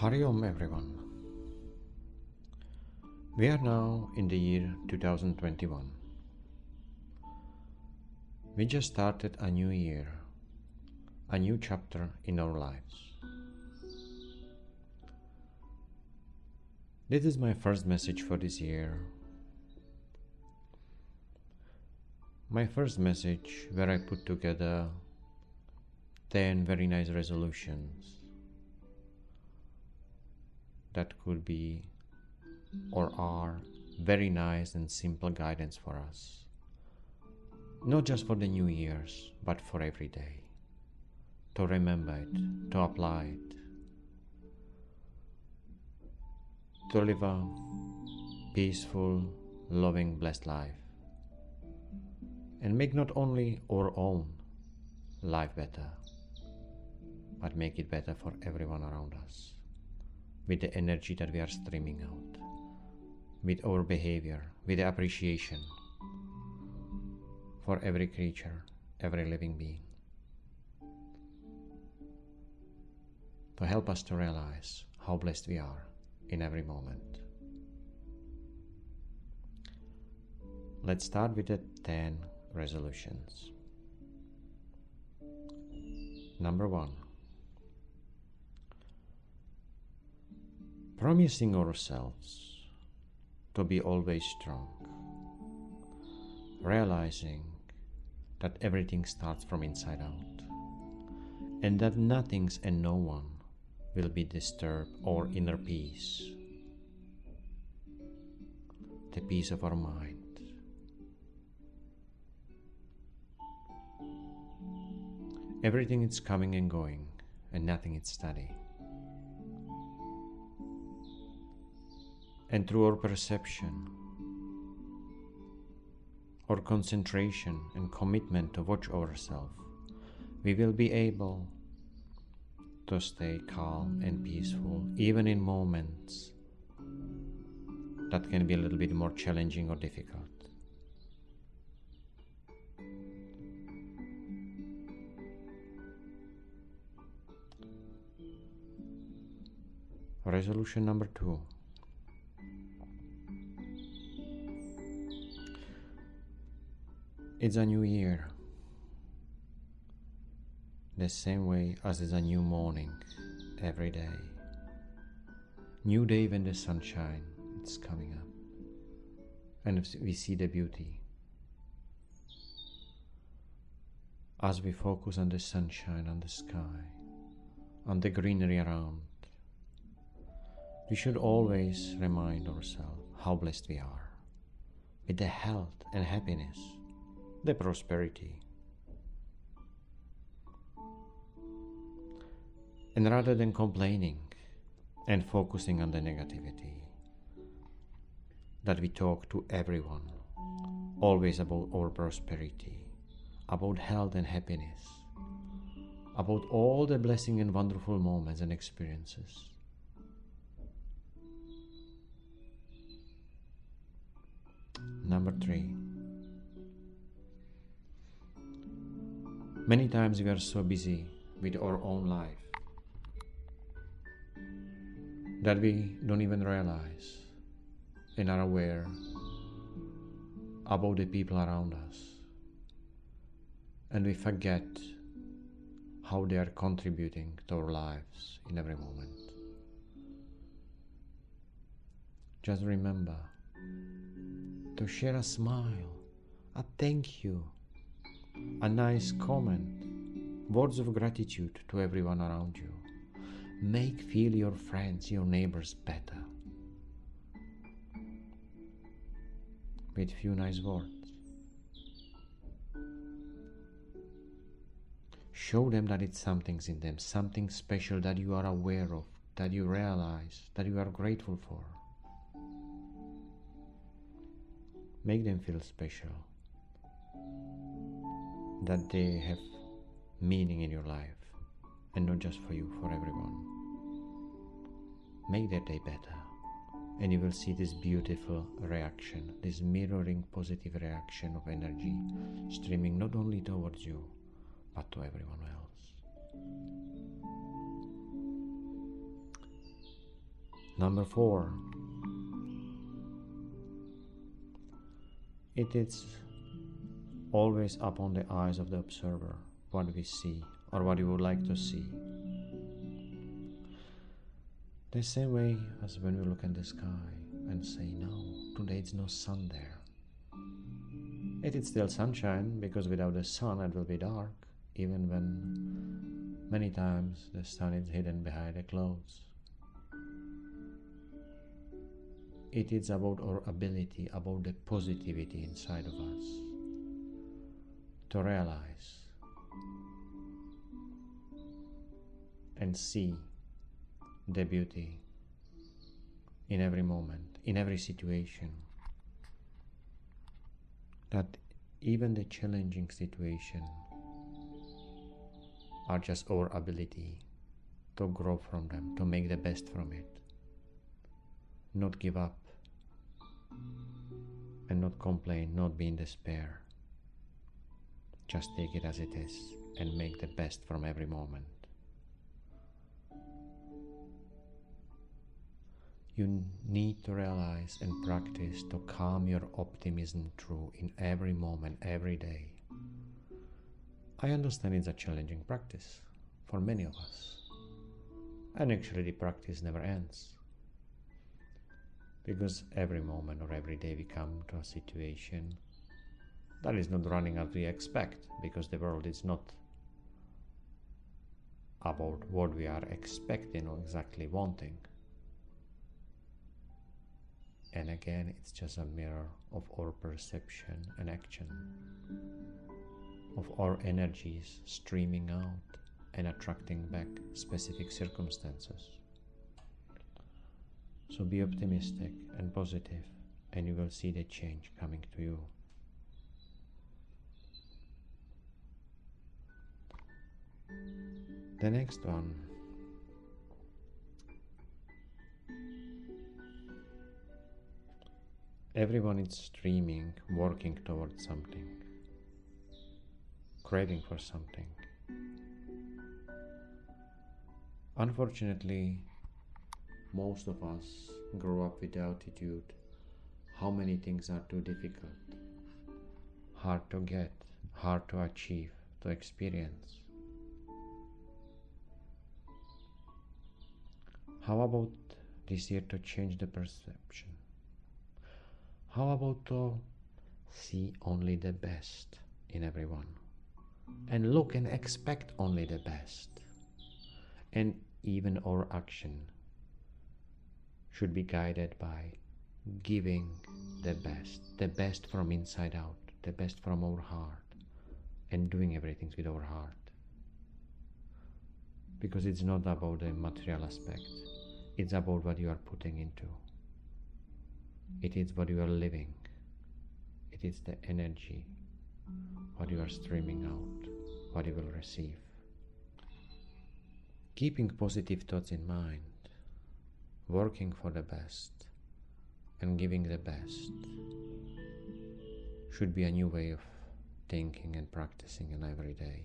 Hari Om everyone. We are now in the year 2021. We just started a new year, a new chapter in our lives. This is my first message for this year. My first message where I put together 10 very nice resolutions that could be or are very nice and simple guidance for us. Not just for the new years, but for every day. To remember it, to apply it, to live a peaceful, loving, blessed life. And make not only our own life better, but make it better for everyone around us with the energy that we are streaming out, with our behavior, with the appreciation for every creature, every living being. To help us to realize how blessed we are in every moment. Let's start with the 10 resolutions. Number one promising ourselves to be always strong, realizing that everything starts from inside out, and that nothing's and no one will be disturbed our inner peace, the peace of our mind. Everything is coming and going, and nothing is steady. And through our perception, our concentration and commitment to watch ourselves, we will be able to stay calm and peaceful even in moments that can be a little bit more challenging or difficult. Resolution number two. It's a new year. The same way as it's a new morning every day. New day when the sunshine is coming up. And we see the beauty. As we focus on the sunshine on the sky, on the greenery around, we should always remind ourselves how blessed we are with the health and happiness the prosperity. And rather than complaining and focusing on the negativity, that we talk to everyone, always about our prosperity, about health and happiness, about all the blessing and wonderful moments and experiences. Number three. Many times we are so busy with our own life that we don't even realize and are aware about the people around us. And we forget how they are contributing to our lives in every moment. Just remember to share a smile, a thank you a nice comment, words of gratitude to everyone around you. Make feel your friends, your neighbors better. With few nice words. Show them that it's something's in them, something special that you are aware of, that you realize, that you are grateful for. Make them feel special that they have meaning in your life and not just for you, for everyone. Make their day better, and you will see this beautiful reaction, this mirroring positive reaction of energy streaming not only towards you but to everyone else. Number four, it is always upon the eyes of the observer what we see or what you would like to see. The same way as when we look at the sky and say, No, today it's no sun there. It is still sunshine because without the sun it will be dark, even when many times the sun is hidden behind the clouds. It is about our ability, about the positivity inside of us to realize and see the beauty in every moment, in every situation. That even the challenging situation are just our ability to grow from them, to make the best from it. Not give up and not complain, not be in despair. Just take it as it is and make the best from every moment. You need to realize and practice to calm your optimism through in every moment, every day. I understand it's a challenging practice for many of us. And actually, the practice never ends. Because every moment or every day we come to a situation that is not running as we expect, because the world is not about what we are expecting or exactly wanting. And again, it's just a mirror of our perception and action, of our energies streaming out and attracting back specific circumstances. So be optimistic and positive, and you will see the change coming to you. The next one Everyone is streaming, working towards something, craving for something. Unfortunately, most of us grow up with the attitude how many things are too difficult, hard to get, hard to achieve, to experience. How about this year to change the perception? How about to see only the best in everyone and look and expect only the best? And even our action should be guided by giving the best, the best from inside out, the best from our heart, and doing everything with our heart. Because it's not about the material aspect, it's about what you are putting into. It is what you are living. It is the energy, what you are streaming out, what you will receive. Keeping positive thoughts in mind, working for the best, and giving the best should be a new way of thinking and practicing in every day.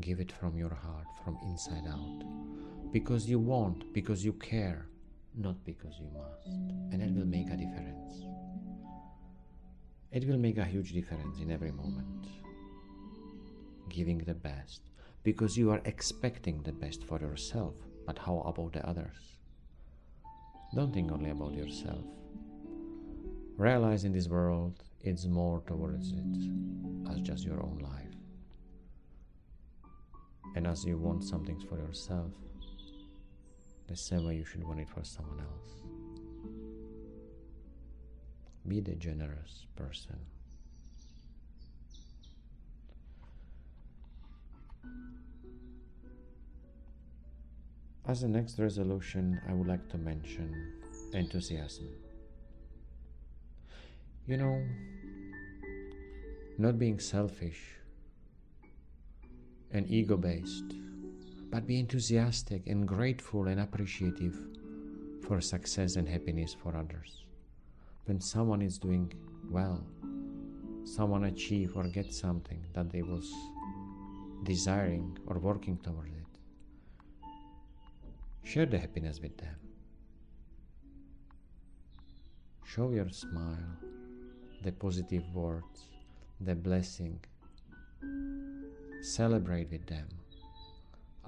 Give it from your heart, from inside out, because you want, because you care, not because you must. And it will make a difference. It will make a huge difference in every moment. Giving the best because you are expecting the best for yourself, but how about the others? Don't think only about yourself. Realize in this world it's more towards it as just your own life. And as you want something for yourself, the same way you should want it for someone else. Be the generous person. As the next resolution, I would like to mention enthusiasm. You know, not being selfish and ego based but be enthusiastic and grateful and appreciative for success and happiness for others. When someone is doing well, someone achieve or get something that they was desiring or working toward it, share the happiness with them. Show your smile, the positive words, the blessing. Celebrate with them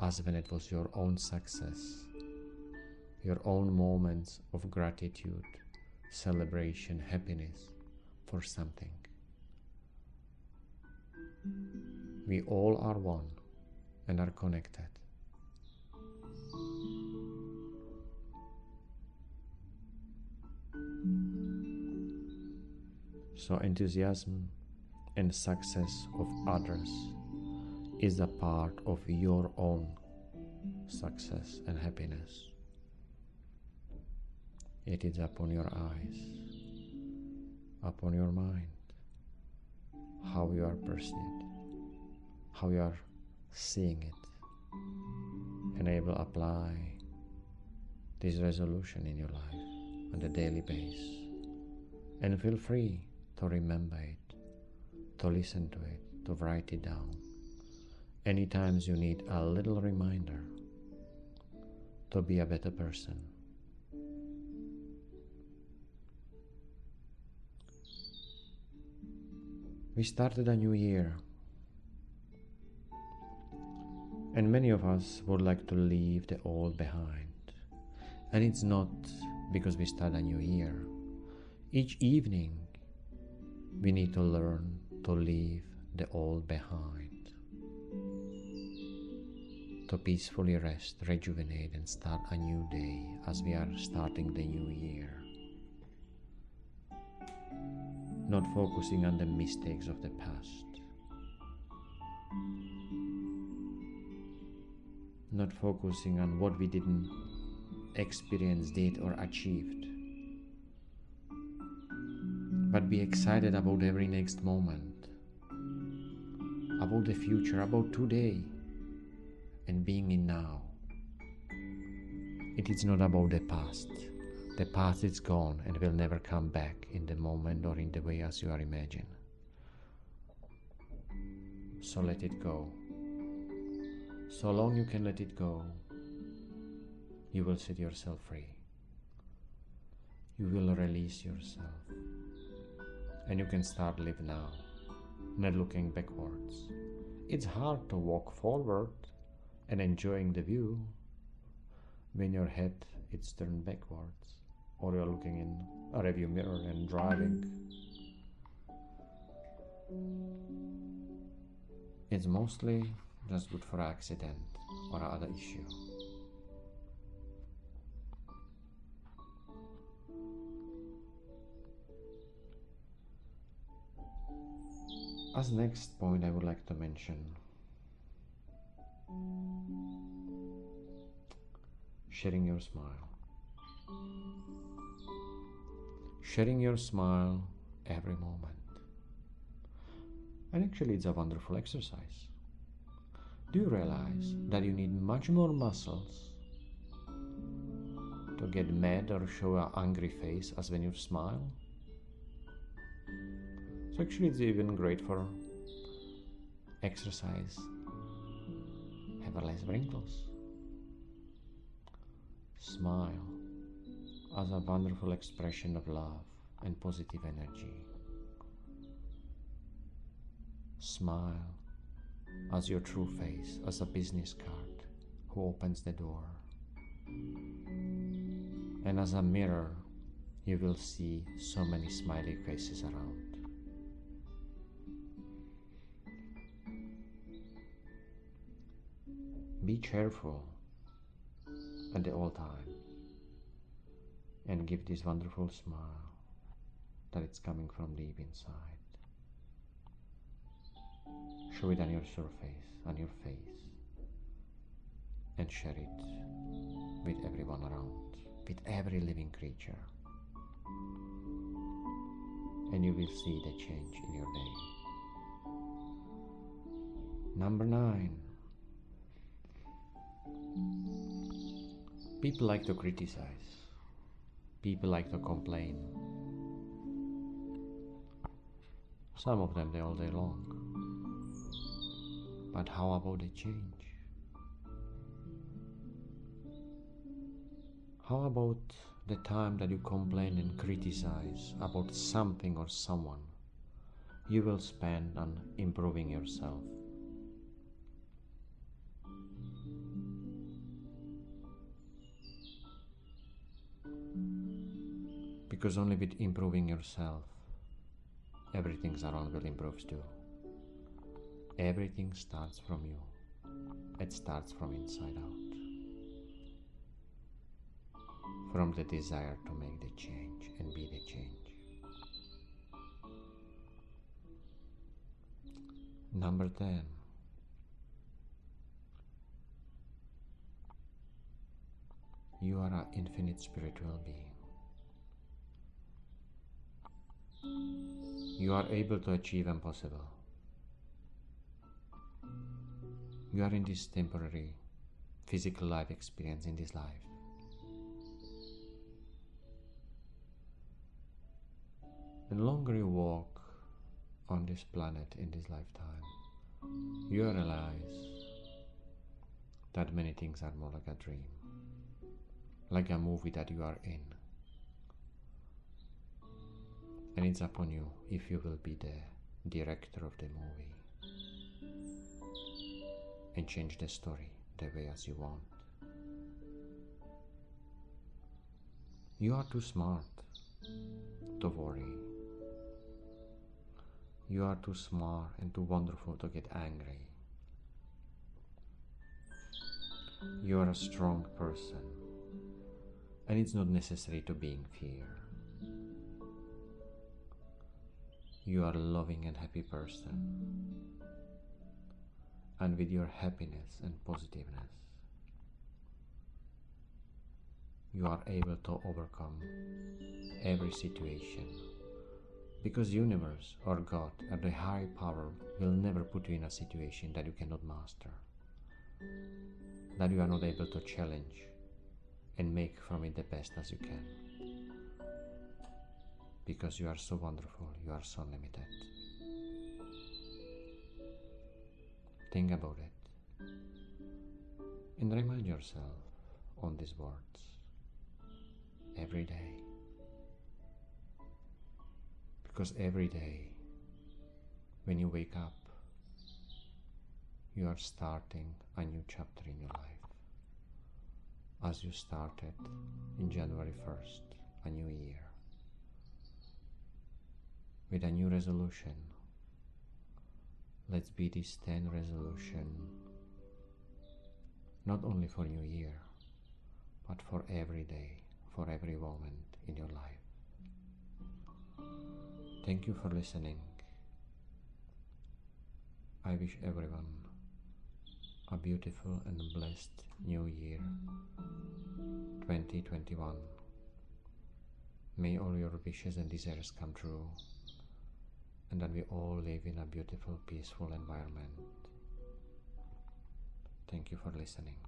as when it was your own success, your own moments of gratitude, celebration, happiness for something. We all are one and are connected. So, enthusiasm and success of others is a part of your own success and happiness. It is upon your eyes, upon your mind, how you are perceived, how you are seeing it, and able to apply this resolution in your life on a daily basis. And feel free to remember it, to listen to it, to write it down. Anytime you need a little reminder to be a better person. We started a new year, and many of us would like to leave the old behind. And it's not because we start a new year. Each evening, we need to learn to leave the old behind, to peacefully rest, rejuvenate, and start a new day as we are starting the new year. Not focusing on the mistakes of the past, not focusing on what we didn't experience, did, or achieved. But be excited about every next moment, about the future, about today, and being in now. It is not about the past. The past is gone and will never come back in the moment or in the way as you are imagining. So let it go. So long you can let it go, you will set yourself free. You will release yourself and you can start live now, not looking backwards. It's hard to walk forward and enjoying the view when your head is turned backwards or you're looking in a review mirror and driving. It's mostly just good for accident or other issue. As next point, I would like to mention sharing your smile. Sharing your smile every moment. And actually, it's a wonderful exercise. Do you realize that you need much more muscles to get mad or show an angry face as when you smile? So actually it's even great for exercise, have less wrinkles. Smile as a wonderful expression of love and positive energy. Smile as your true face, as a business card who opens the door. And as a mirror, you will see so many smiley faces around. Be cheerful at the all time and give this wonderful smile that it's coming from deep inside. Show it on your surface, on your face, and share it with everyone around, with every living creature. And you will see the change in your day. Number nine People like to criticize. People like to complain. Some of them they all day long. But how about the change? How about the time that you complain and criticize about something or someone, you will spend on improving yourself. Because only with improving yourself, everything around will improve too. Everything starts from you. It starts from inside out. From the desire to make the change and be the change. Number 10. You are an infinite spiritual being. You are able to achieve impossible. You are in this temporary physical life experience in this life. The longer you walk on this planet in this lifetime, you realize that many things are more like a dream, like a movie that you are in. And it's upon you if you will be the director of the movie and change the story the way as you want. You are too smart to worry. You are too smart and too wonderful to get angry. You are a strong person, and it's not necessary to be in fear. You are a loving and happy person, and with your happiness and positiveness, you are able to overcome every situation because universe or God or the high power will never put you in a situation that you cannot master, that you are not able to challenge and make from it the best as you can. Because you are so wonderful, you are so limited. Think about it and remind yourself on these words every day. Because every day, when you wake up, you are starting a new chapter in your life. As you started in January 1st, a new year, with a new resolution. Let's be this 10 resolution, not only for New Year, but for every day, for every moment in your life. Thank you for listening. I wish everyone a beautiful and blessed new year 2021. May all your wishes and desires come true, and that we all live in a beautiful, peaceful environment. Thank you for listening.